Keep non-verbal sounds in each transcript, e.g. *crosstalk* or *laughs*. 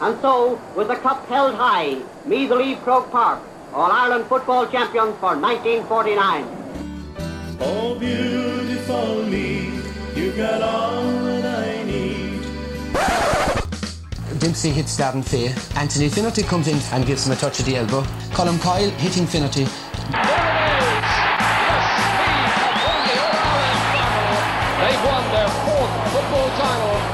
And so, with the cup held high, me the leave Croke Park, All Ireland football champions for 1949. Oh, beautiful me, you've got all that I need. Dempsey hits Darren Fay. Anthony Finnerty comes in and gives him a touch of the elbow. Colin Coyle hitting Finnerty.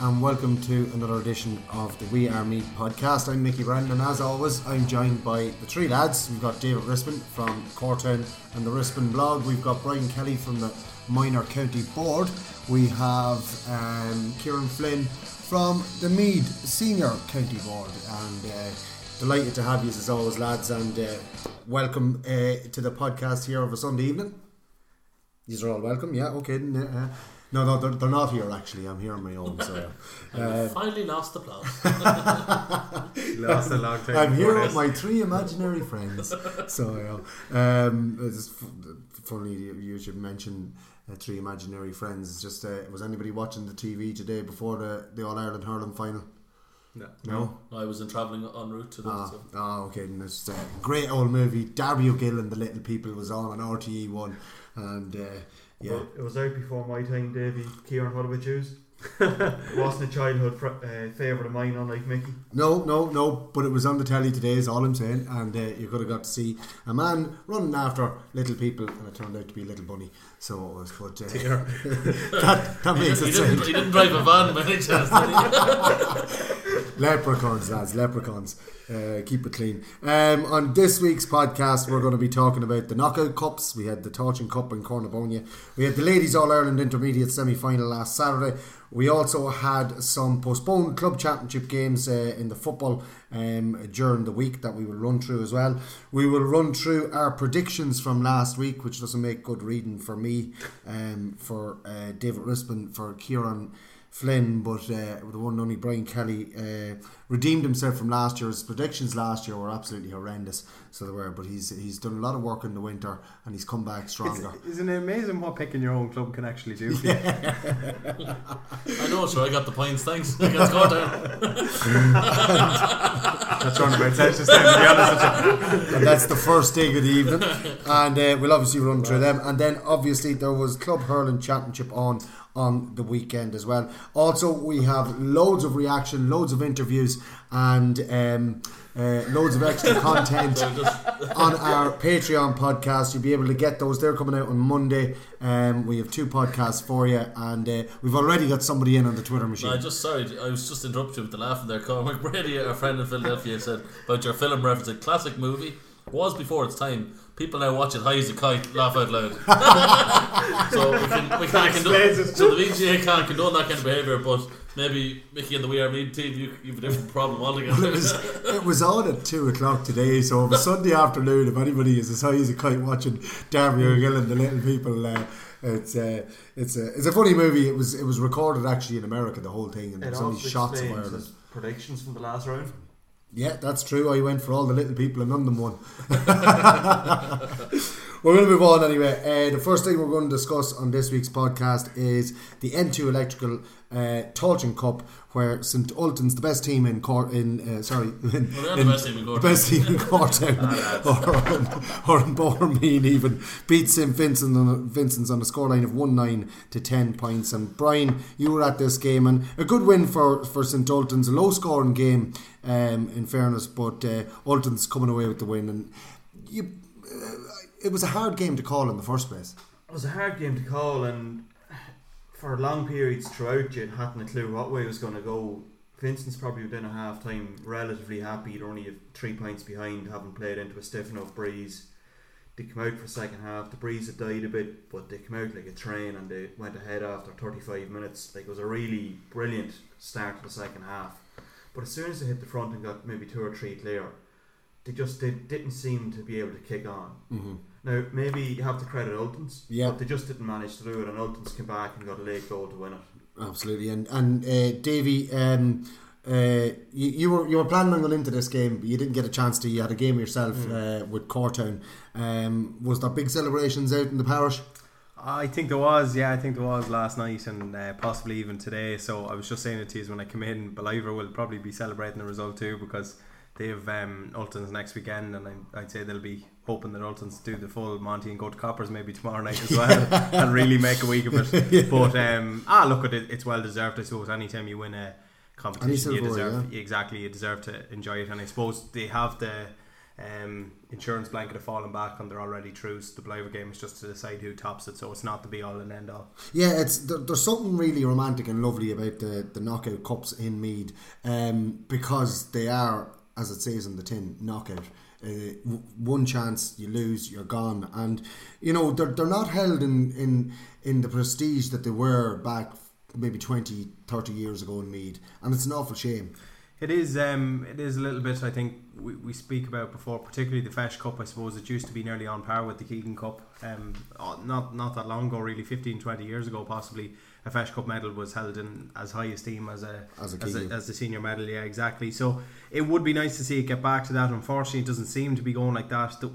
and welcome to another edition of the We Are Meath podcast. I'm Mickey Brandon, and as always, I'm joined by the three lads. We've got David Rispin from Cortown and the Rispin blog. We've got Brian Kelly from the Minor County Board. We have um, Kieran Flynn from the Meath Senior County Board, and uh, delighted to have you as always, lads. And uh, welcome uh, to the podcast here of a Sunday evening. These are all welcome. Yeah, okay. N- Uh, no, no, they're, they're not here actually. I'm here on my own. So *laughs* uh, Finally lost the plot. *laughs* Lost a long time. I'm before here with my three imaginary friends. *laughs* So yeah, um, it's funny you you should mention uh, three imaginary friends. It's just uh, was anybody watching the TV today before the the All Ireland hurling final? No. No. I was in travelling en route to this. Ah, so. ah, okay. And it's a great old movie. Darby O'Gill and the Little People was on on RTE one, and uh, yeah. Well, it was out before my time, Davy. Kieran, yous? it wasn't a childhood fr- uh, favourite of mine, unlike Mickey. No, no, no, but it was on the telly today, is all I'm saying. And uh, you could have got to see a man running after little people, and it turned out to be a Little Bunny. So it was, but uh, *laughs* that, that makes it he, didn't, sound. he didn't drive a van by any chance. Leprechauns, lads, leprechauns. Uh, keep it clean. Um, on this week's podcast, we're going to be talking about the knockout cups. We had the Torching Cup in Cornabonia. We had the Ladies All Ireland Intermediate semi final last Saturday. We also had some postponed club championship games uh, in the football um, during the week that we will run through as well. We will run through our predictions from last week, which doesn't make good reading for me, um, for uh, David Rispin, for Kieran. Flynn, but uh, the one and only Brian Kelly uh, redeemed himself from last year. His predictions last year were absolutely horrendous, so they were. But he's he's done a lot of work in the winter and he's come back stronger. Isn't it amazing what picking your own club can actually do? for you? *laughs* I know, sure. I got the points. Thanks. I got down. *laughs* That's round about sense to be honest and that's the first dig of the evening. And uh, we'll obviously run through them. And then obviously there was Club Hurling Championship on on the weekend as well. Also, we have loads of reaction, loads of interviews, and um, uh, loads of extra *laughs* content on our Patreon podcast. You'll be able to get those. They're coming out on Monday. Um, we have two podcasts for you, and uh, we've already got somebody in on the Twitter machine. No, I just sorry, I was just interrupted with the laughing there. Colin McBrady, our friend in Philadelphia, said about your film reference. A classic movie was before its time. People now watch it high as a kite, laugh out loud. *laughs* so we can, we can, I can so the VGA can't condone that kind of behaviour, but maybe Mickey and the We Are Meath team, you, you have a different problem altogether. it was it was on at two o'clock today, so of a Sunday afternoon, if anybody is as high as a kite watching Darby O'Gill and the Little People, uh, it's uh, it's a it's a funny movie. It was it was recorded actually in America, the whole thing, and It there's only shots of explains Ireland. predictions from the last round. Yeah, that's true. I went for all the little people and none of them won. *laughs* *laughs* we're going to move on anyway. Uh, the first thing we're going to discuss on this week's podcast is the N2 Electrical uh, Torching Cup, where St Ultan's the best team in Cor- in uh, sorry, *laughs* in, Well, they're the best team in Cortown. best team in Cortown *laughs* or, or in Bohermeen even beat St Vincent on, Vincent's on a scoreline of one nine to ten points. And Brian, you were at this game and a good win for for St Ultan's, a low scoring game um, in fairness, but uh, Ultan's coming away with the win and you. Uh, it was a hard game to call in the first place. It was a hard game to call, and for long periods throughout, you hadn't a clue what way it was going to go. Vincent's probably within a half time relatively happy. They're only three points behind, having played into a stiff enough breeze. They come out for the second half. The breeze had died a bit, but they come out like a train and they went ahead after 35 minutes. Like it was a really brilliant start to the second half. But as soon as they hit the front and got maybe two or three clear, they just did, didn't seem to be able to kick on. Mhm. Now maybe you have to credit Ultan's, Yeah. but they just didn't manage to do it, and Ultan's came back and got a late goal to win it. Absolutely, and and uh, Davy, um, uh, you, you were you were planning on going into this game, but you didn't get a chance to. You had a game yourself uh, with Cortown. Um, was there big celebrations out in the parish? I think there was, yeah, I think there was last night and uh, possibly even today. So I was just saying it to you when I come in. Ballivor will probably be celebrating the result too because they have um, Ultan's next weekend, and I, I'd say they'll be hoping that Ultan's do the full Monty and go to Coppers maybe tomorrow night as well *laughs* and really make a week of it. *laughs* But um, ah, look at it, it's well deserved. I suppose anytime you win a competition, you deserve exactly you deserve to enjoy it. And I suppose they have the um, insurance blanket of falling back and they're already through. So the Ballivor game is just to decide who tops it. So it's not the be all and end all. Yeah, it's there, there's something really romantic and lovely about the the knockout cups in Meath, um, because they are, as it says in the tin, knockout. Uh, one chance you lose, you're gone, and you know they're, they're not held in, in in the prestige that they were back maybe 20, 30 years ago in Meath, and it's an awful shame. It is. Um, it is a little bit. I think we, we speak about before, particularly the Feis Cup. I suppose it used to be nearly on par with the Keegan Cup. Um, not not that long ago, really, 15, 20 years ago, possibly. A Feis Cup medal was held in as high esteem as a As a as, a, as the senior medal. Yeah, exactly. So it would be nice to see it get back to that. Unfortunately, it doesn't seem to be going like that. The,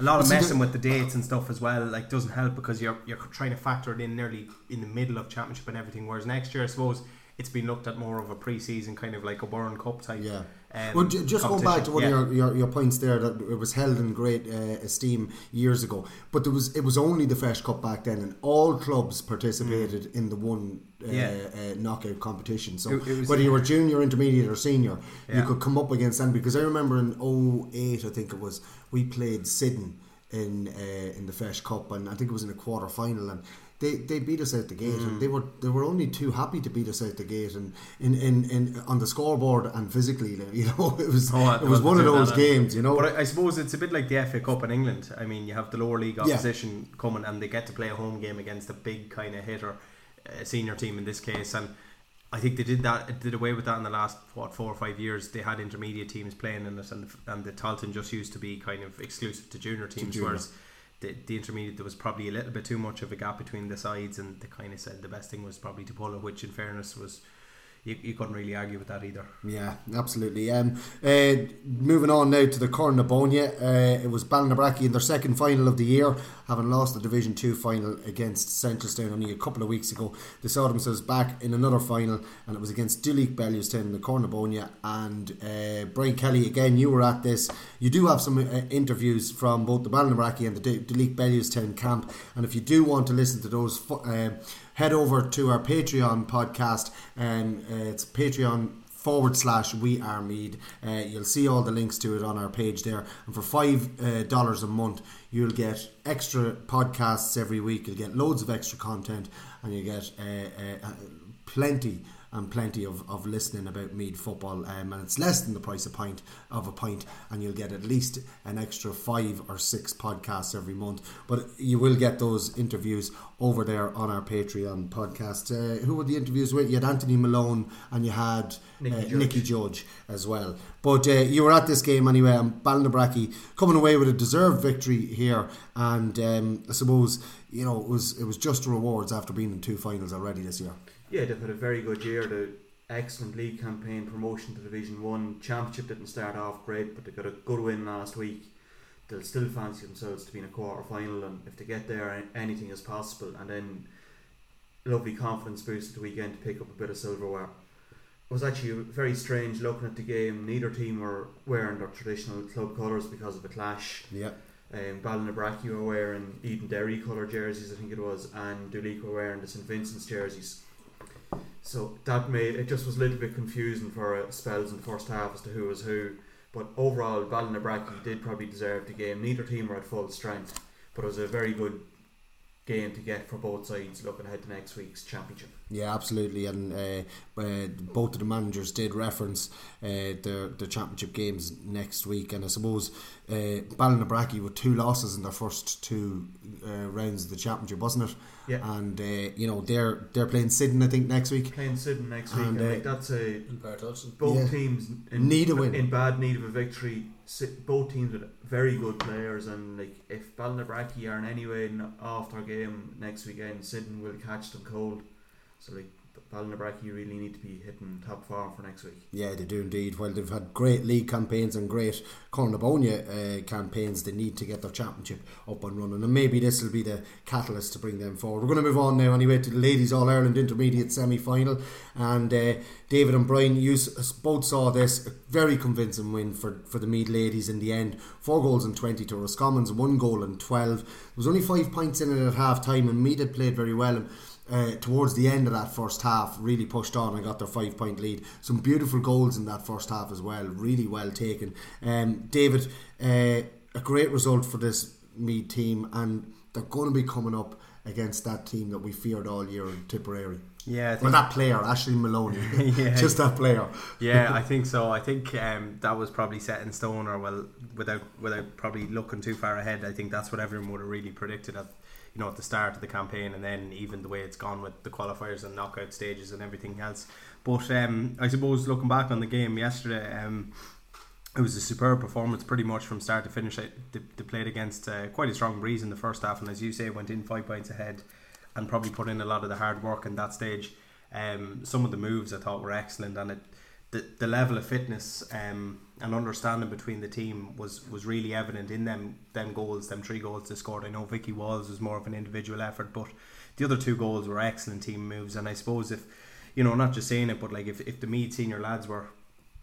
a lot of messing with the dates and stuff as well like doesn't help because you're you're trying to factor it in nearly in the middle of championship and everything. Whereas next year, I suppose it's been looked at more of a pre-season kind of like a Burren Cup type. Yeah. Um, well, just going back to one competition. of your, your, your points there that it was held in great uh, esteem years ago, but there was it was only the Feis Cup back then, and all clubs participated in the one uh, Mm. Yeah. uh, knockout competition. So It- it was- whether you were junior, intermediate, or senior, you could come up against them. Because I remember in 08, I think it was, we played Syddan in uh, in the Feis Cup, and I think it was in a quarter final, and. They, they beat us out the gate, Mm. and they were they were only too happy to beat us out the gate, and in, in, in on the scoreboard and physically, you know, *laughs* it was Oh, it was one of those games, you know. But I, I suppose it's a bit like the FA Cup in England. I mean, you have the lower league Yeah. opposition coming, and they get to play a home game against a big kind of hitter, a senior team in this case. And I think they did that, did away with that in the last what four or five years. They had intermediate teams playing in it, and the, and the Talton just used to be kind of exclusive to junior teams, junior. whereas. The, the intermediate there was probably a little bit too much of a gap between the sides and they kind of said the best thing was probably to pull it which in fairness was you, you couldn't really argue with that either Yeah, absolutely. Um, uh, moving on now to the Cornabonia. Uh, it was Ballinabrackey in their second final of the year, having lost the Division 2 final against Simonstown only a couple of weeks ago. They saw themselves back in another final, and it was against Duleek in the Cornabonia. And uh, Brian Kelly, again, you were at this. You do have some uh, interviews from both the Ballinabrackey and the Du- Duleek Bellewstown camp. And if you do want to listen to those, uh, head over to our Patreon podcast. Um, uh, it's Patreon forward slash we are meath uh, you'll see all the links to it on our page there and for five uh, dollars a month you'll get extra podcasts every week you'll get loads of extra content and you get uh, uh, plenty and plenty of, of listening about Meath football um, and it's less than the price of pint of a pint and you'll get at least an extra five or six podcasts every month. But you will get those interviews over there on our Patreon podcast. Uh, who were the interviews with? You had Anthony Malone and you had Nicky uh, Judge. Nicky Judge as well. But uh, you were at this game anyway and Ballinabrackey coming away with a deserved victory here and um, I suppose you know it was it was just rewards after being in two finals already this year Yeah, they've had a very good year. The excellent league campaign, promotion to Division One, championship didn't start off great, but they got a good win last week. They'll still fancy themselves to be in a quarter final, and if they get there, anything is possible. And then lovely confidence boost at the weekend to pick up a bit of silverware. It was actually very strange looking at the game. Neither team were wearing their traditional club colours because of the clash. yeah Um, Ballinabrackey were wearing Edenderry colour jerseys, I think it was, and Duleek were wearing the St Vincent's jerseys. So that made it just was a little bit confusing for uh, spells in the first half as to who was who. But overall, Ballinabrackey did probably deserve the game. Neither team were at full strength, but it was a very good game to get for both sides looking ahead to next week's championship. Yeah, absolutely, and uh, uh, both of the managers did reference uh, their their championship games next week, and I suppose uh, Ballinabrackey with two losses in their first two uh, rounds of the championship, wasn't it? Yeah. And uh, you know they're they're playing Syddan, I think, next week. Playing Syddan next week, And, and, uh, like, that's a In Part Hudson. both Yeah. teams in, Need a win. in bad need of a victory. Si- Both teams with very good players, and like if Ballinabrackey are in any way off their game next weekend, Syddan will catch them cold. So like Ballinabrackey really need to be hitting top form for next week. Yeah, they do indeed. While they've had great league campaigns and great Cornabonia uh, campaigns, they need to get their championship up and running. And maybe this will be the catalyst to bring them forward. We're going to move on now anyway to the Ladies All Ireland Intermediate semi final. And uh, David and Brian, you both saw this. A very convincing win for, for the Meath ladies in the end. Four goals and 20 to Roscommons, one goal and 12. There was only five points in it at half time, and Meath had played very well. And uh, towards the end of that first half, really pushed on and got their five point lead. Some beautiful goals in that first half as well, really well taken. Um, David, uh, a great result for this Meath team, and they're going to be coming up against that team that we feared all year in Tipperary. Yeah, I Well, that player, Ashley Maloney, *laughs* *laughs* Yeah. just that player. yeah, *laughs* I think so. I think um, that was probably set in stone, or well, without without probably looking too far ahead. I think that's what everyone would have really predicted at you know at the start of the campaign, and then even the way it's gone with the qualifiers and knockout stages and everything else. But um, I suppose looking back on the game yesterday. Um, it was a superb performance pretty much from start to finish. They, played against uh, quite a strong breeze in the first half, and as you say, went in five points ahead and probably put in a lot of the hard work in that stage. Um, some of the moves I thought were excellent, and it, the the level of fitness um, and understanding between the team was was really evident in them them goals, them three goals they scored. I know Vicky Walls was more of an individual effort, but the other two goals were excellent team moves. And I suppose if you know, not just saying it, but like if, if the Meath senior lads were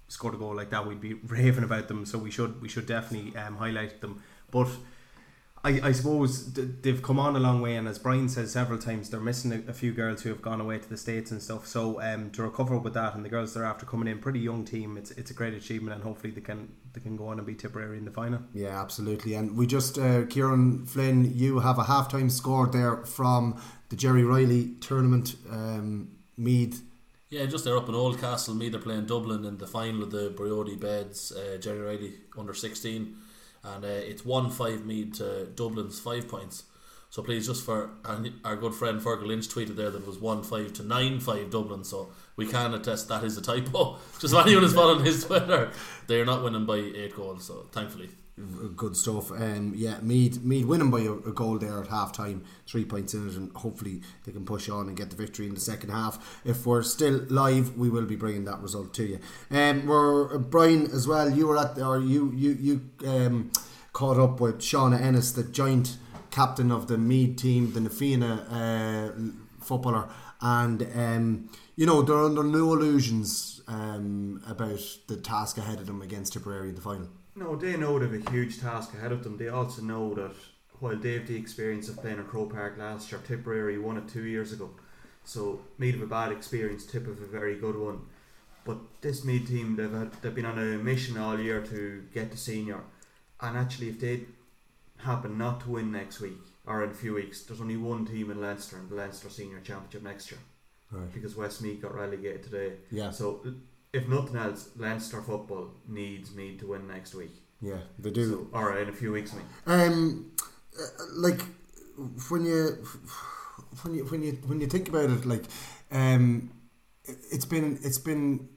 scored a goal like that, we'd be *laughs* raving about them. So we should we should definitely um, highlight them. But I, I suppose they've come on a long way, and as Brian says several times, they're missing a, a few girls who have gone away to the states and stuff. So um, to recover with that, and the girls they're after coming in, pretty young team, it's it's a great achievement, and hopefully they can they can go on and be Tipperary in the final. Yeah, absolutely. And we just, uh, Kieran Flynn, you have a halftime score there from the Jerry Riley tournament. Um, Meath Yeah, just they're up in Oldcastle. Me, they're playing Dublin in the final of the Briody Beds. Uh, Jerry Riley under sixteen, and uh, it's one five Meath to Dublin's five points. So please, just for our good friend Fergal Lynch tweeted there that it was one five to nine five Dublin. So we can attest that is a typo. *laughs* Just if anyone is following his Twitter, they are not winning by eight goals. So thankfully. Good stuff. Um, yeah, Meath Meath winning by a, a goal there at half time, three points in it, and hopefully they can push on and get the victory in the second half. If we're still live, we will be bringing that result to you. Um, we're uh, Brian as well. You were at or you you you um, caught up with Shauna Ennis, the joint captain of the Meath team, the Na Fianna uh, footballer, and um, you know they're under no illusions um, about the task ahead of them against Tipperary in the final. No, they know they have a huge task ahead of them. They also know that while they have the experience of playing at Croke Park last year, Tipperary won it two years ago. So Meath have a bad experience, Tip have a very good one. But this Meath team, they've had, they've been on a mission all year to get to senior. And actually, if they happen not to win next week or in a few weeks, there's only one team in Leinster in the Leinster Senior Championship next year Right. because Westmeath got relegated today. Yeah. So if nothing else, Leinster football needs Meath to win next week. Yeah, they do. So, or in a few weeks, I mean. Um, uh, like when you when you when you when you think about it, like um, it- it's been it's been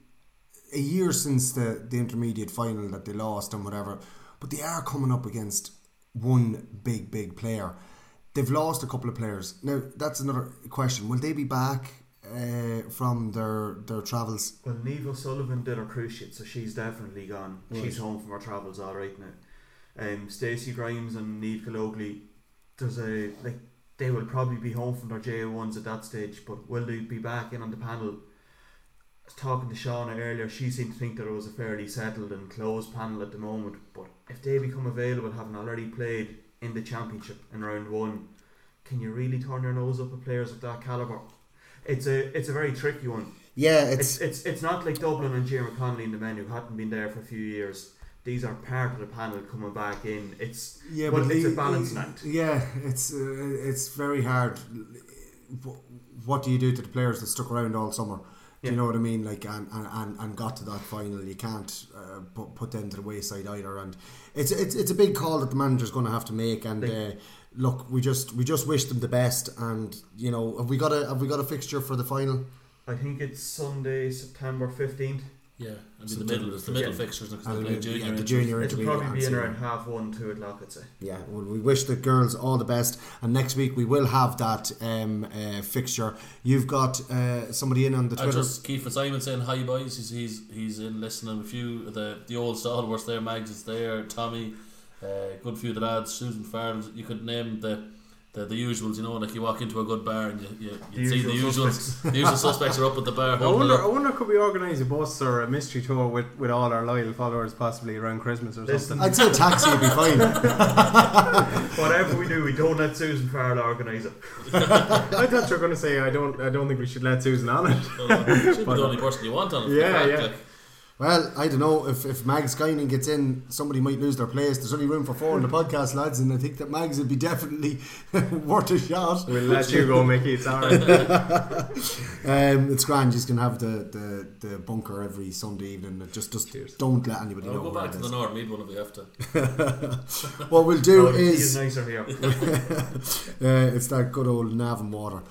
a year since the the intermediate final that they lost and whatever, but they are coming up against one big big player. They've lost a couple of players. Now that's another question. Will they be back uh, from their their travels? Well, Niamh O'Sullivan did her cruise ship, so she's definitely gone. She's home from her travels all right now. Um, Stacey Grimes and Niamh Gallogly, there's a like they will probably be home from their J ones at that stage, but will they be back in on the panel? I was talking to Shauna earlier, she seemed to think that it was a fairly settled and closed panel at the moment. But if they become available, having already played in the championship in round one, can you really turn your nose up at players of that caliber? It's a it's a very tricky one. Yeah, It's it's it's not like Dublin and Jim Connolly and the men who hadn't been there for a few years. These are part of the panel coming back in. It's Yeah, but, but it's a he- balancing he- act. Yeah, it's uh, it's very hard. what do you do to the players that stuck around all summer? Do you know what I mean? Like and, and, and, got to that final, you can't uh, put, put them to the wayside either. And it's it's it's a big call that the manager's going to have to make. And uh, look, we just we just wish them the best. And you know, have we got a have we got a fixture for the final? I think it's Sunday, September fifteenth. Yeah, I mean the the- middle, it's the middle yeah. fixtures because And they play the- junior. yeah, the junior It'll probably be in around half one, two o'clock, I'd say. Yeah, well, we wish the girls all the best, and next week we will have that um, uh, fixture. You've got uh, somebody in on the I Twitter. just Keith Fitzsimon saying hi boys. He's he's, he's in listening. A few the the old stalwarts there. Mags is there. Tommy, uh, good few of the lads. Susan Farrell. You could name the. The, the usuals, you know, like you walk into a good bar and you, you, you The see the usual usuals. suspects. *laughs* the usual suspects are up at the bar. I wonder. I wonder, could we organise a bus or a mystery tour with, with all our loyal followers, possibly around Christmas or Listen, something? I'd say a taxi would be fine. *laughs* Whatever we do, we don't let Susan Farrell organise it. *laughs* I thought you were going to say I don't. I don't think we should let Susan on it. She'd be the only person you want on it. Yeah, yeah. like. Well, I don't know if if Mags Guinan gets in, somebody might lose their place. There's only room for four in the podcast, lads, and I think that Mags would be definitely *laughs* worth a shot. We'll let you go, Mickey. It's alright. *laughs* Um, it's grand. You can have the, the, the bunker every Sunday evening. Just just don't let anybody I'll know go back to the. North Meath one if we have to. What we'll do Oh, the tea is is nicer here. *laughs* uh, it's that good old Navan water.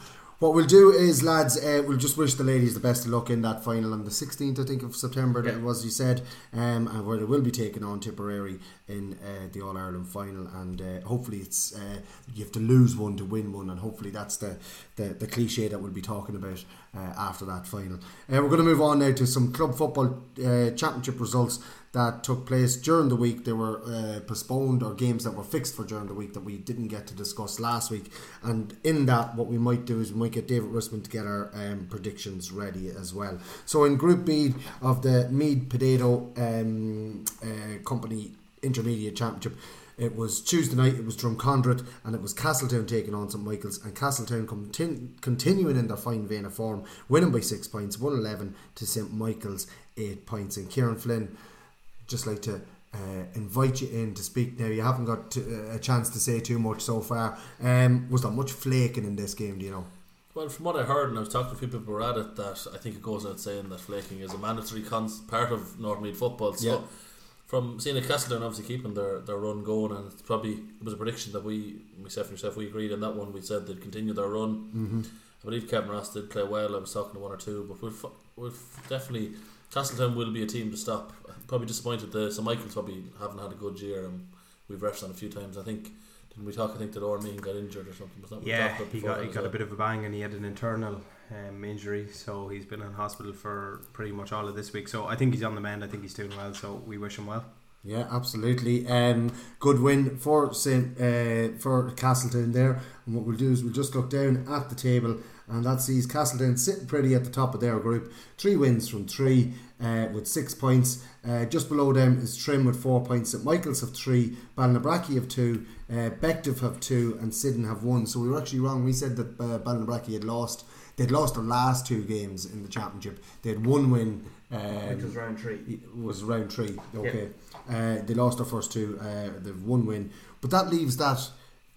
What we'll do is, lads, uh, we'll just wish the ladies the best of luck in that final on the 16th, I think, of September, that was, you said, um, and where they will be taking on Tipperary in uh, the All Ireland final. And uh, hopefully, it's uh, you have to lose one to win one, and hopefully, that's the, the, the cliche that we'll be talking about uh, after that final. Uh, we're going to move on now to some club football uh, championship results that took place during the week. They were postponed or games that were fixed for during the week that we didn't get to discuss last week. And in that, what we might do is we might get David Rispin to get our um, predictions ready as well. So in Group B of the Meath Potato um, Company Intermediate Championship. It was Tuesday night, it was Drumconrath and it was Castletown taking on St Michael's and Castletown contin- continuing in their fine vein of form, winning by 6 points, 111 to St Michael's 8 points. And Kieran Flynn, just like to uh, invite you in to speak now. You haven't got to, a chance to say too much so far. Um, was there much flaking in this game? Do you know? Well, from what I heard, and I was talking to a few people who were at it, that I think it goes out saying that flaking is a mandatory cons- part of North Meath football. So, Yeah. From seeing a Castletown obviously keeping their, their run going, and it's probably it was a prediction that we, myself and yourself, we agreed on that one. We said they'd continue their run. Mm-hmm. I believe Kevin Ross did play well. I was talking to one or two, but we've we've definitely Castletown will be a team to stop. Probably disappointed. The St Michael's probably haven't had a good year, and we've refed on a few times. I think didn't we talk? I think that Ormean got injured or something. Was that Yeah, he got he got a bit of a bang and he had an internal um, injury, so he's been in hospital for pretty much all of this week. So I think he's on the mend. I think he's doing well. So we wish him well. Yeah, absolutely. Um, good win for Saint uh, for Castletown there. And what we'll do is we'll just look down at the table, and that sees Castletown sitting pretty at the top of their group. Three wins from three, uh, with six points. Uh, just below them is Trim with four points. St Michael's have three. Ballinabrackey have two. Uh, Bective have two, and Syddan have one. So we were actually wrong. We said that uh, had lost. They'd lost their last two games in the championship. They had one win. Um, Which was round three. it was round three. Okay, uh, they lost their first two. Uh, they've one win, but that leaves that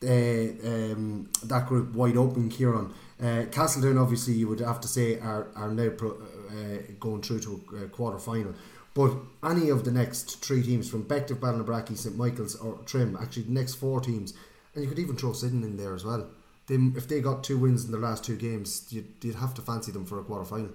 uh, um, that group wide open. Kieran, uh, Castletown, obviously, you would have to say are are now pro, uh, going through to a quarter final. But any of the next three teams from Bective, Ballinabrackey, St Michael's, or Trim, actually the next four teams, and you could even throw Syddan in there as well. They, if they got two wins in their last two games, you'd, you'd have to fancy them for a quarter final.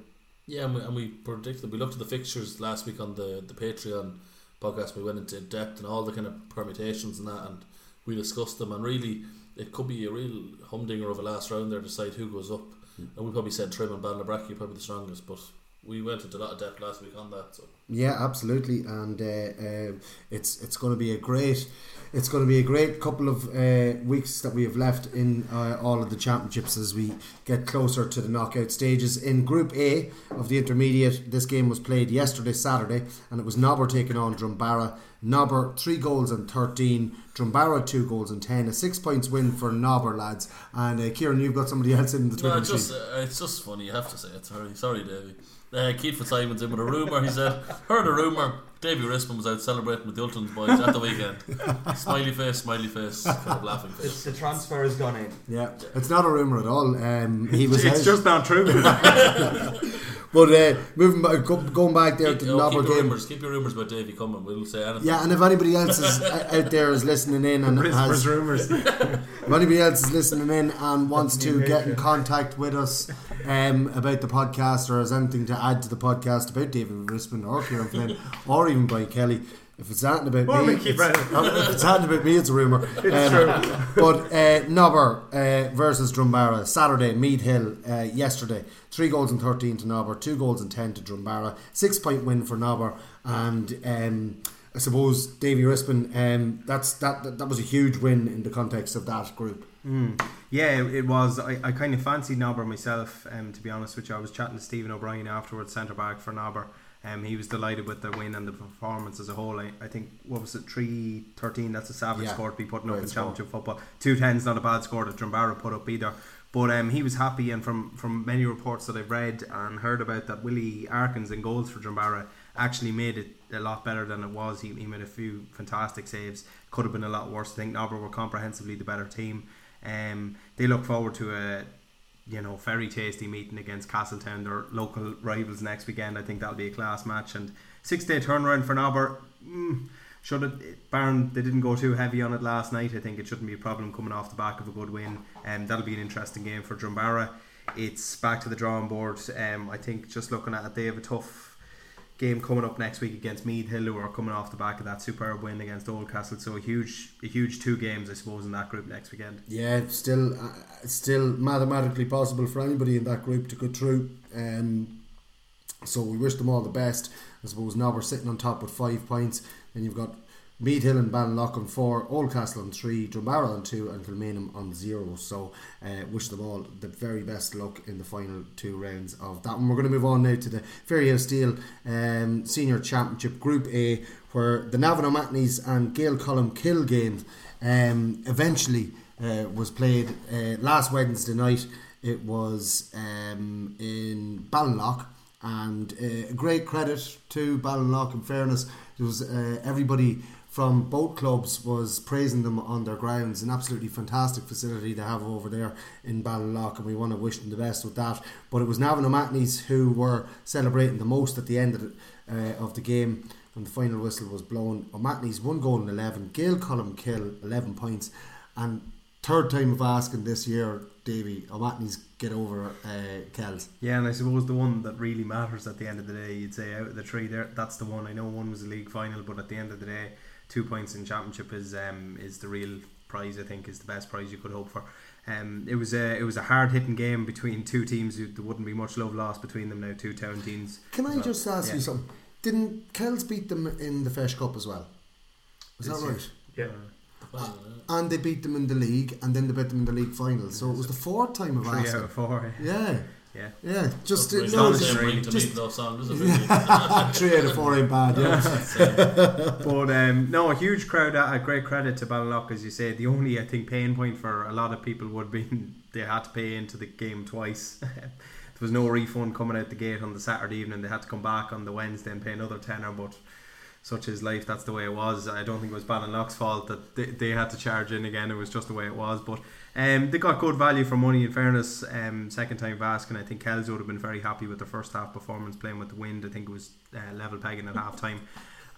Yeah, and we, and we predicted. We looked at the fixtures last week on the the Patreon podcast. We went into depth and all the kind of permutations and that, and we discussed them. And really, it could be a real humdinger of a last round there to decide who goes up. And we probably said Trim and Ballinabrackey are probably the strongest, but we went into a lot of depth last week on that. So Yeah, absolutely, and uh, uh, it's it's going to be a great it's going to be a great couple of uh, weeks that we have left in uh, all of the championships as we get closer to the knockout stages. In Group A of the intermediate, this game was played yesterday, Saturday, and it was Nobber taking on Drumbaragh. Nobber three goals and thirteen, Drumbaragh two goals and ten. A six points win for Nobber lads. And uh, Kieran, you've got somebody else in the Twitter no, it's just uh, it's just funny. You have to say it. Sorry, sorry, Davey. Uh, Keith Fitzsimon's in with a rumor. He said, "Heard a rumor. Davy Rispin was out celebrating with the Ultan's boys at the weekend. *laughs* smiley face, smiley face, *laughs* kind of laughing The, face. the transfer has gone in. Yeah, it's not a rumor at all. Um, he was. It's out. just not true. But uh, moving back, go, going back there Keep, to the oh, Nobber keep your game. rumours, keep your rumours about Davy coming. We'll say anything. Yeah, and if anybody else is *laughs* uh, out there is listening in and Whispers, has, rumours. *laughs* if anybody else is listening in and wants to get in contact with us um, about the podcast or has anything to add to the podcast about David Rispin or Kieran Flynn *laughs* or even by Kelly, if it's anything about Or me, it's, Brennan. *laughs* if it's anything about me, it's a rumour. *laughs* It's Um, But uh, Nobber uh, versus Drumbaragh Saturday, Meath Hill uh, yesterday. Three goals and thirteen to Nobber, two goals and ten to Drumbaragh. Six point win for Nobber, and um, I suppose Davy Rispin. Um, that's that, that. That was a huge win in the context of that group. Yeah, it it was. I, I kind of fancied Nobber myself, um, to be honest with you. I was chatting to Stephen O'Brien afterwards, centre back for Nobber. Um, he was delighted with the win and the performance as a whole. I, I think, what was it, 3 13? That's a savage Yeah. score to be putting up in score. championship football. 2 10's not a bad score that Drumbaragh put up either. But um, he was happy, and from, from many reports that I've read and heard about, that Willie Arkins in goals for Drumbaragh actually made it a lot better than it was. He, he made a few fantastic saves. Could have been a lot worse. I think Nobber were comprehensively the better team. Um, they look forward to a you know very tasty meeting against Castletown, their local rivals next weekend. I think that'll be a class match and six day turnaround for Nobber. Mm, should it Baron they didn't go too heavy on it last night. I think it shouldn't be a problem coming off the back of a good win. And that'll be an interesting game for Drumbaragh. It's back to the drawing board. Um, I think just looking at it, they have a tough game coming up next week against Meath Hill, who are coming off the back of that superb win against Oldcastle. So a huge, a huge two games, I suppose, in that group next weekend. Yeah, still uh, still mathematically possible for anybody in that group to go through. Um, so we wish them all the best. I suppose now we're sitting on top with five points. and you've got Meath Hill and Ballinlough on four, Oldcastle on three, Drumbaragh on two, and Kilmainham on zero. So uh, wish them all the very best luck in the final two rounds of that. And we're going to move on now to the Fairyhouse Steel um, Senior Championship Group A, where the Navan O'Mahony's and Gaeil Colmcille games um, eventually uh, was played uh, last Wednesday night. It was um, in Ballinlough, and uh, a great credit to Ballinlough. In fairness, it was uh, everybody from both clubs was praising them on their grounds. An absolutely fantastic facility they have over there in Ballinlough, and we want to wish them the best with that. But it was Navan O'Mahony's who were celebrating the most at the end of the, uh, of the game when the final whistle was blown. O'Mahony's one goal and eleven, Gaeil Colmcille eleven points, and third time of asking this year, Davy O'Mahony's get over uh, Kells. Yeah, and I suppose the one that really matters at the end of the day, you'd say out of the three, there, that's the one. I know one was a league final, but at the end of the day, two points in championship is um, is the real prize. I think is the best prize you could hope for. Um, it was a it was a hard hitting game between two teams. Who, there wouldn't be much love lost between them now. Two town teams. Can I So, just ask yeah. you something? Didn't Kells beat them in the Feis Cup as well? Is that This year. right? Yeah. Well, And they beat them in the league, and then they beat them in the league final. So it was the fourth time of *laughs* Three out asking. of four. Yeah, Yeah. Yeah. Just Really uh, no, not just, saying ring to just me those songs, is it? Really? *laughs* three out of four ain't bad. Yeah. *laughs* but um, no, a huge crowd. A great credit to Ballinlough, as you say. The only I think pain point for a lot of people would be *laughs* they had to pay into the game twice. there was no refund coming out the gate on the Saturday evening. They had to come back on the Wednesday and pay another tenner. But such is life. That's the way it was. I don't think it was Ballinlough's fault that they, they had to charge in again. It was just the way it was. But um, they got good value for money. In fairness, um, second time Vask, and I think Kells would have been very happy with the first half performance, playing with the wind. I think it was uh, level pegging at half time.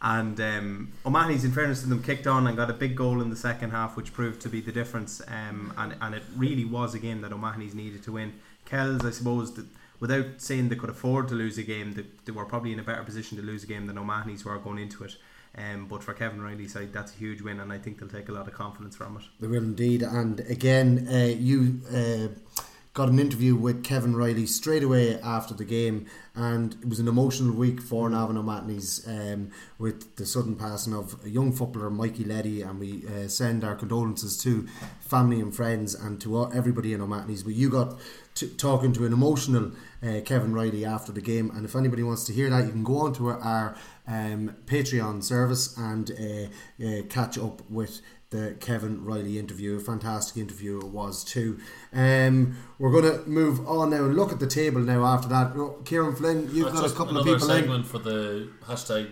And um, O'Mahony's, in fairness to them, kicked on and got a big goal in the second half, which proved to be the difference. Um, and, and it really was a game that O'Mahony's needed to win. Kells, I suppose, that without saying they could afford to lose a game, they, they were probably in a better position to lose a game than O'Mahony's were going into it. Um, but for Kevin Riley's side, that's a huge win, and I think they'll take a lot of confidence from it. They will indeed. And again, uh, you uh, got an interview with Kevin Riley straight away after the game, and it was an emotional week for Navan O'Mahony's um, with the sudden passing of a young footballer, Mikey Leddy, and we uh, send our condolences to family and friends and to all, everybody in O'Mahony's. But you got to, talking to an emotional uh, Kevin Riley after the game, and if anybody wants to hear that, you can go on to our, our um, Patreon service and uh, uh, catch up with the Kevin Riley interview. A fantastic interview it was too. Um, we're going to move on now and look at the table now after that. Oh, Kieran Flynn, you've That's got a couple of another people in. segment for the hashtag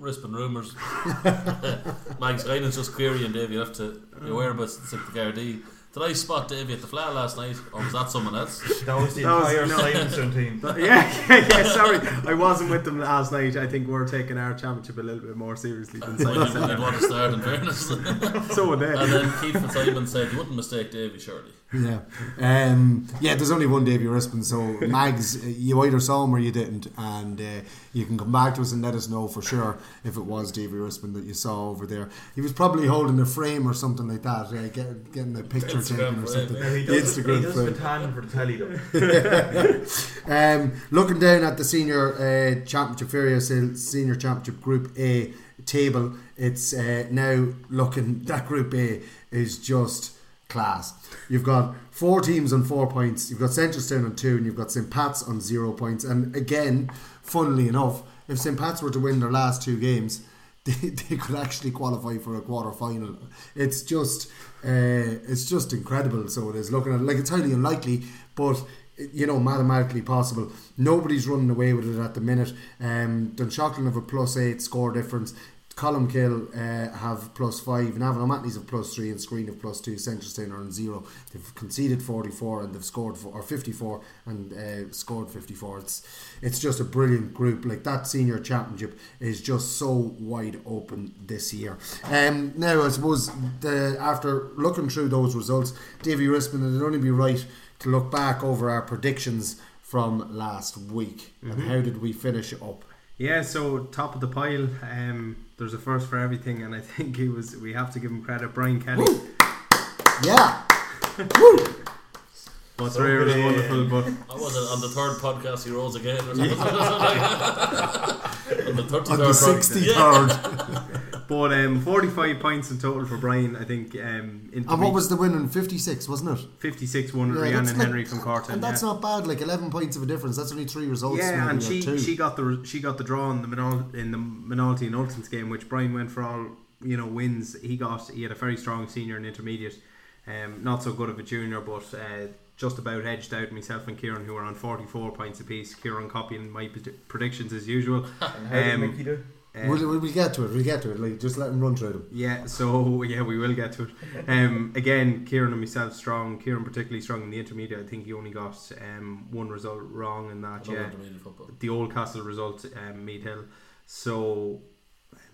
Rispin Rumours. *laughs* *laughs* Mags Guinan just querying Dave, you have to be aware about the Gardaí. Did I spot Davey at the flat last night, or was that someone else? That was the That was- entire no. Simonstown team. *laughs* yeah, yeah, yeah, sorry. I wasn't with them last night. I think we're taking our championship a little bit more seriously than Why did Simon you want to start, in fairness? *laughs* So would they. And then Keith Fitzsimon said, You wouldn't mistake Davey, surely. Yeah, um, yeah. There's only one Davy Rispin, so Mags, uh, you either saw him or you didn't, and uh, you can come back to us and let us know for sure if it was Davy Rispin that you saw over there. He was probably holding a frame or something like that, uh, get, getting a picture Instagram taken or something. Yeah, he The does, Instagram he does frame. the tan for the telly though. *laughs* um, looking down at the senior uh, championship, Feria senior championship Group A table, it's uh, now looking that Group A is just class. You've got four teams on four points. You've got Simonstown on two, and you've got St Pat's on zero points. And again, funnily enough, if St Pat's were to win their last two games, *laughs* they, they could actually qualify for a quarter final. It's just uh, it's just incredible. So it is looking at like it's highly unlikely, but you know mathematically possible. Nobody's running away with it at the minute. Um, Dunshaughlin have a plus eight score difference. Colmcille uh, have plus five, and Avon O'Mahony's have plus three, and Screen have plus two. Centralstown are on zero. They've conceded forty four and they've scored for, or fifty four and uh, scored fifty four. It's it's just a brilliant group. Like that senior championship is just so wide open this year. Um, now I suppose the after looking through those results, Davy Rispin, it'd only be right to look back over our predictions from last week and how did we finish up. Yeah, so top of the pile. Um, there's a first for everything, and I *laughs* think he was. We have to give him credit. Brian Kelly. Yeah. Woo! What's So rare is wonderful, but *laughs* I was it on the third podcast he rose again or something. *laughs* on the 33rd On the pod- sixty Yeah. third. But um, 45 points in total for Brian. I think. Um, into And what week was the win in Fifty six, wasn't it? 56 one Yeah, Rhiannon that's like- Henry from Cortown. And that's yeah. not bad. Like eleven points of a difference. That's only three results. Yeah, and she two. she got the she got the draw in the Minol, in the Minolty and Ultan's game, which Brian went for all you know wins. He got he had a very strong senior and intermediate, um, not so good of a junior, but uh, just about edged out myself and Kieran, who were on forty four points apiece. Kieran copying my pred- predictions as usual. *laughs* And how did Um, Mickey do? Uh, We'll, we'll, get to it. We'll get to it. Like just let him run through them. Yeah, so *laughs* yeah, we will get to it. Um, again, Kieran and myself strong. Kieran particularly strong in the intermediate. I think he only got um, one result wrong in that. Yeah, intermediate football. the old castle result, um, Meath Hill. So um,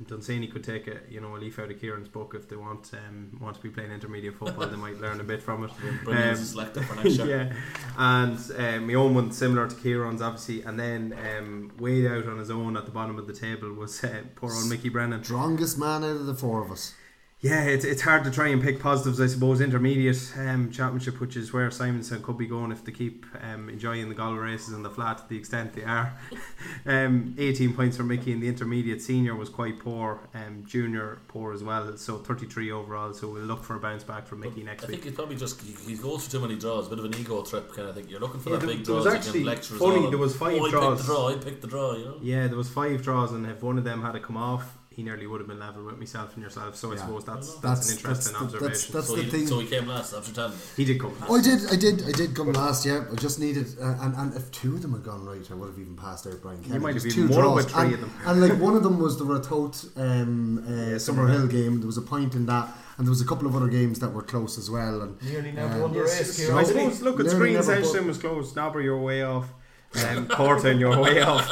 Dunsany could take a you know a leaf out of Kieran's book if they want um, want to be playing intermediate football. they might learn a bit from it. *laughs* Um, a selector for next year. *laughs* yeah, and um, my own one similar to Kieran's obviously, and then um, way out on his own at the bottom of the table was uh, poor old Mickey Brennan. Strongest man out of the four of us. Yeah, it's, it's hard to try and pick positives, I suppose. Intermediate um, championship, which is where Simonstown could be going if they keep um, enjoying the golf races and the flat to the extent they are. *laughs* um, 18 points for Mickey in the intermediate. Senior was quite poor. Um, junior poor as well. So 33 overall. So we'll look for a bounce back from Mickey next week. I think he's probably just he, he goes for too many draws, a bit of an ego trip kind of thing. You're looking for Yeah, that there- big there was draws. you actually can lecture us funny, all on, there was five oh, I picked the draw. I picked the draw. You know. Yeah, there was five draws, and if one of them had to come off, he nearly would have been level with myself and yourself. So I Yeah. suppose that's That's- that's, an interesting that's the- observation. that's so the he, thing. So he came last. After telling me. he did come. Oh, I did, I did, I did come last. Yeah, I just needed, uh, and and if two of them had gone right, I would have even passed out Brian Kelly. You might have Just even two won draws. with three and, of them. and like one of them was the Ratoath um, uh, Summer Hill game. There was a point in that, and there was a couple of other games that were close as well. And Nearly never Um, won the Yes, race. so I suppose look at Nearly screen never, was close. Nobber, you're way off. Um, Cortown, you're way off.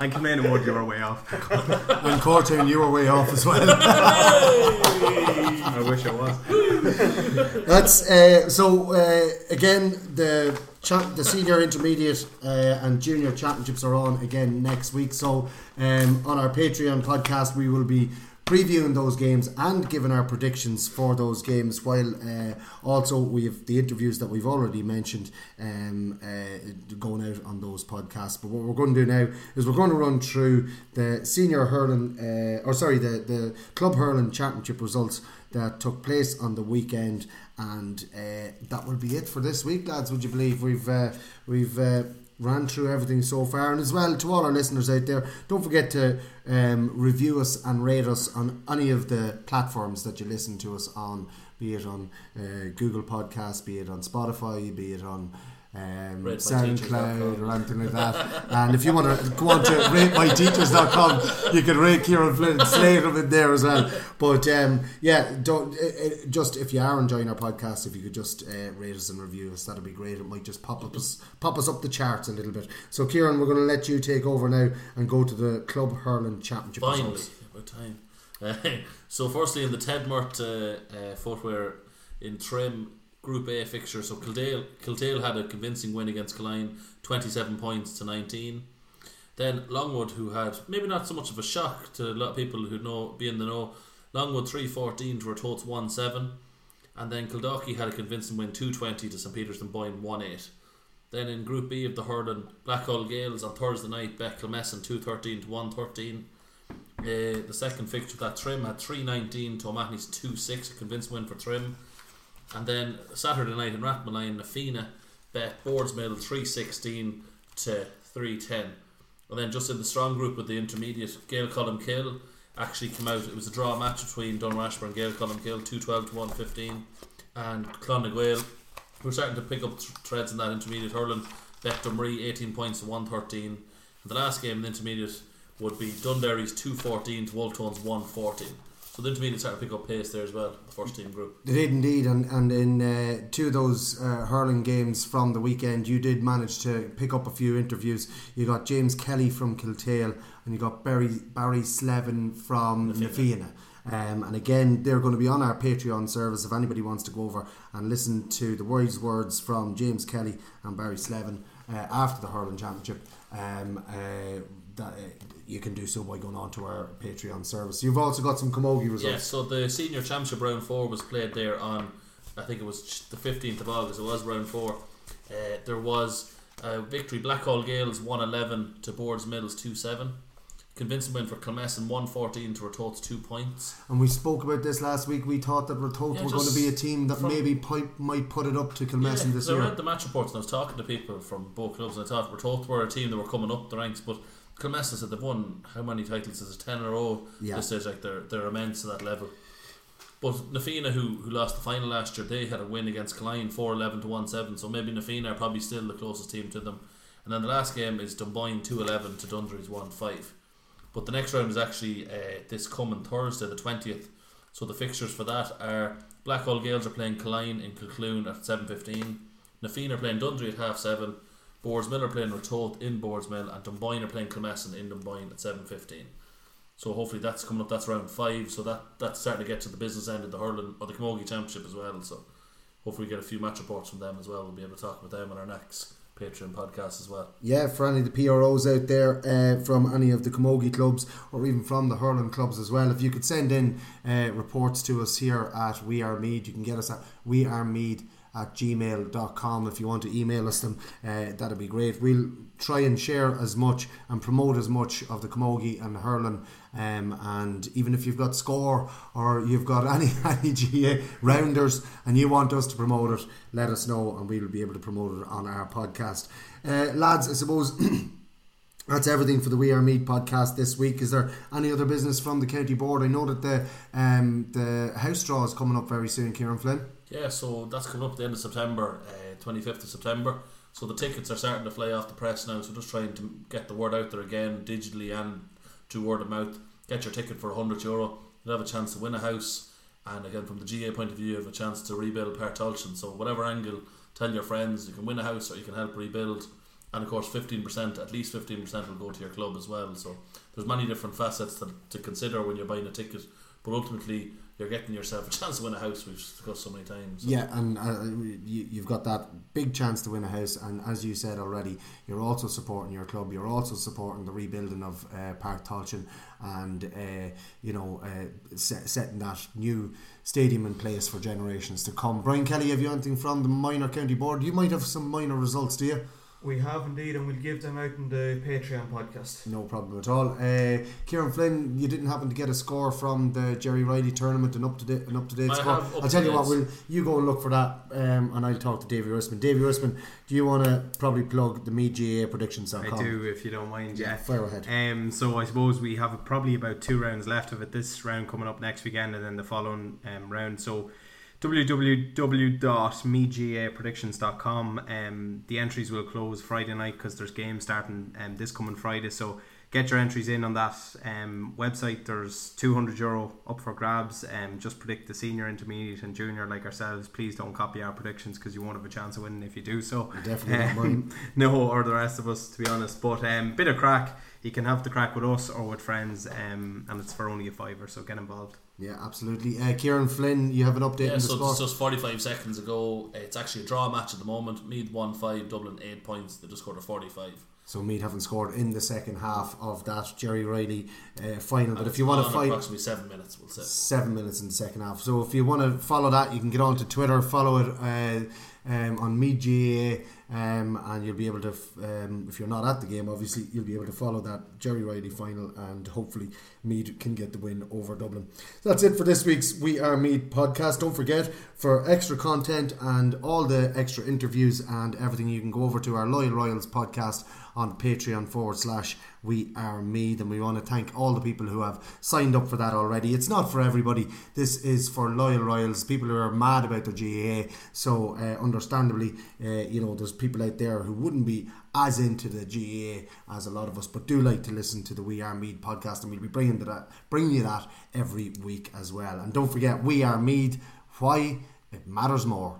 And Kilmainham Wood, you're way off. *laughs* and Cortown, you were way off as well. I wish I was. That's uh, so. Uh, again, the cha- the senior, intermediate, uh, and junior championships are on again next week. So, um, on our Patreon podcast, we will be previewing those games and giving our predictions for those games. While uh, also we have the interviews that we've already mentioned um, uh, going out on those podcasts. But what we're going to do now is we're going to run through the senior hurling, uh, or sorry, the the club hurling championship results that took place on the weekend, and uh, that will be it for this week, lads. Would you believe we've uh, we've uh, ran through everything so far. And as well, to all our listeners out there, don't forget to um, review us and rate us on any of the platforms that you listen to us on, be it on uh, Google Podcasts, be it on Spotify, be it on um, SoundCloud or anything like that. and if you want to go on to ratemyteachers.com, you can rate Kieran Flynn and slate him in there as well. But um, yeah, don't it, it, just if you are enjoying our podcast, if you could just uh, rate us and review us, that'd be great. It might just pop up us pop us up the charts a little bit. So Kieran, we're going to let you take over now and go to the Club Hurling Championship. Finally, results. about time. Uh, *laughs* so, firstly, in the Ted Mert uh, uh, footwear in Trim Group A fixture, so Kildale, Kildale had a convincing win against Killeen, 27 points to 19. Then Longwood, who had maybe not so much of a shock to a lot of people who know be in the know, Longwood 314 to Ratoath's 1 7. And then Kildalkey had a convincing win 220 to St Peter's and Boyne 1 8. Then in Group B of the hurling, Blackhall Gaels on Thursday night, Beck Kilmessan 213 to 113. Uh, the second fixture that Trim had 319 to O'Mahony's 2 6, a convincing win for Trim. And then Saturday night in Rathmolyon, Nafina bet Boardsmill 316 to 310. And then just in the strong group with the intermediate, Gaeil Colmcille actually came out. It was a draw match between Dunrashburn and Gaeil Colmcille, 212 to 115. And Clonagwale, who are starting to pick up threads in that intermediate hurling, bet Drumree 18 points to 113. And the last game in the intermediate would be Dunderry's 214 to Wolfe Tone's 114. So the intermediate started to pick up pace there as well, the first team group. They did indeed, and, and in uh, two of those uh, hurling games from the weekend, you did manage to pick up a few interviews. You got James Kelly from Kiltale, and you got Barry Barry Slevin from Na Fianna. Um, and again, they're going to be on our Patreon service if anybody wants to go over and listen to the wise words from James Kelly and Barry Slevin uh, after the hurling championship. Um, uh, that uh, you can do so by going on to our Patreon service. You've also got some Camogie results. Yeah, so the senior championship round four was played there on, I think it was the 15th of August, it was round four. Uh, there was a victory, Blackhall Gaels 111 to Boardsmill's 2 7. Convincing win for Kilmessan 114 to Ratoath's 2 points. And we spoke about this last week. We thought that Ratoath Yeah, were going to be a team that from- maybe pipe, might put it up to Kilmessan Yeah, this 'cause I read the match reports and I was talking to people from both clubs and I thought Ratoath were a team that were coming up the ranks, but Kilmessan said they've won how many titles? Is it 10 in a row? Yeah. This is like they're, they're immense to that level. But Na Fianna, who, who lost the final last year, they had a win against Klein 4 11 to 1 7, so maybe Na Fianna are probably still the closest team to them. And then the last game is Dunboyne 2 11 to Dundree's 1 5. But the next round is actually uh, this coming Thursday, the 20th. So the fixtures for that are Blackhall Gaels are playing Killeen in Kilcloon at 7.15. Na Fianna are playing Dundee at half 7. Boardsmill are playing Ratoath in Boardsmill. And Dunboyne are playing Kilmessan in Dunboyne at 7.15. So hopefully that's coming up. That's round 5. So that that's starting to get to the business end of the hurling or the Camogie Championship as well. So hopefully we get a few match reports from them as well. We'll be able to talk about them on our next Patreon podcast as well. Yeah, for any of the PROs out there uh, from any of the Camogie clubs or even from the hurling clubs as well, if you could send in uh, reports to us here at We Are Meath, you can get us at We Are Meath at gmail.com if you want to email us them uh, that'd be great we'll try and share as much and promote as much of the camogie and hurling um, and even if you've got score or you've got *laughs* any any GAA rounders and you want us to promote it let us know and we'll be able to promote it on our podcast uh, lads I suppose *clears throat* That's everything for the We Are Meath podcast this week. Is there any other business from the county board? I know that the um, the house draw is coming up very soon, Kieran Flynn. Yeah, so that's coming up at the end of September, twenty uh, fifth of September. So the tickets are starting to fly off the press now. So just trying to get the word out there again, digitally and through word of mouth. Get your ticket for hundred euro. You'll have a chance to win a house, and again from the GAA point of view, you have a chance to rebuild Páirc Tailteann. So whatever angle, tell your friends you can win a house or you can help rebuild. And of course, fifteen percent, at least fifteen percent, will go to your club as well. So there's many different facets to, to consider when you're buying a ticket. But ultimately, you're getting yourself a *laughs* chance to win a house. We've discussed so many times. So. Yeah, and uh, you, you've got that big chance to win a house, and as you said already, you're also supporting your club. You're also supporting the rebuilding of uh, Páirc Tailteann, and uh, you know, uh, set, setting that new stadium in place for generations to come. Brian Kelly, have you anything from the minor county board? You might have some minor results, do you? We have indeed, and we'll give them out in the Patreon podcast. No problem at all. Uh, Kieran Flynn, you didn't happen to get a score from the Jerry Riley tournament, an up to date, an up to date score. have I'll tell you what, up-to-date. will you go and look for that, um, and I'll talk to Davy Rispin. Davy Rispin, do you want to probably plug the MeGA predictions.com? I do, if you don't mind. Yeah, Fire ahead. Um, so I suppose we have probably about two rounds left of it. This round coming up next weekend, and then the following um, round. So www.megapredictions.com. Um, the entries will close Friday night because there's games starting um, this coming Friday. So get your entries in on that um, website. There's 200 euro up for grabs. Um, just predict the senior, intermediate, and junior like ourselves. Please don't copy our predictions because you won't have a chance of winning if you do so. Definitely Um, *laughs* no, or the rest of us, to be honest. But um, bit of crack. You can have the crack with us or with friends, um, and it's for only a fiver. So get involved. Yeah, absolutely. Uh, Kieran Flynn, you have an update Yeah, on the so score? it's just 45 seconds ago. It's actually a draw match at the moment. Meath won 5, Dublin 8 points. They just scored a 45. So Meath haven't scored in the second half of that Jerry Riley uh, final. But if you want to fight approximately 7 minutes, we'll say. seven minutes in the second half. So if you want to follow that, you can get on to Twitter, follow it uh, um, on MeGA, um, and you'll be able to. F- um, if you're not at the game, obviously you'll be able to follow that Jerry Riley final, and hopefully Meath can get the win over Dublin. So that's it for this week's We Are Meath podcast. Don't forget for extra content and all the extra interviews and everything, you can go over to our Loyal Royals podcast on Patreon forward slash We Are Meath, and we want to thank all the people who have signed up for that already. It's not for everybody. This is for loyal royals, people who are mad about their GAA. So, uh, understandably, uh, you know, there's people out there who wouldn't be as into the GAA as a lot of us, but do like to listen to the We Are Meath podcast, and we'll be bringing to that, bringing you that every week as well. And don't forget, We Are Meath. Why it matters more.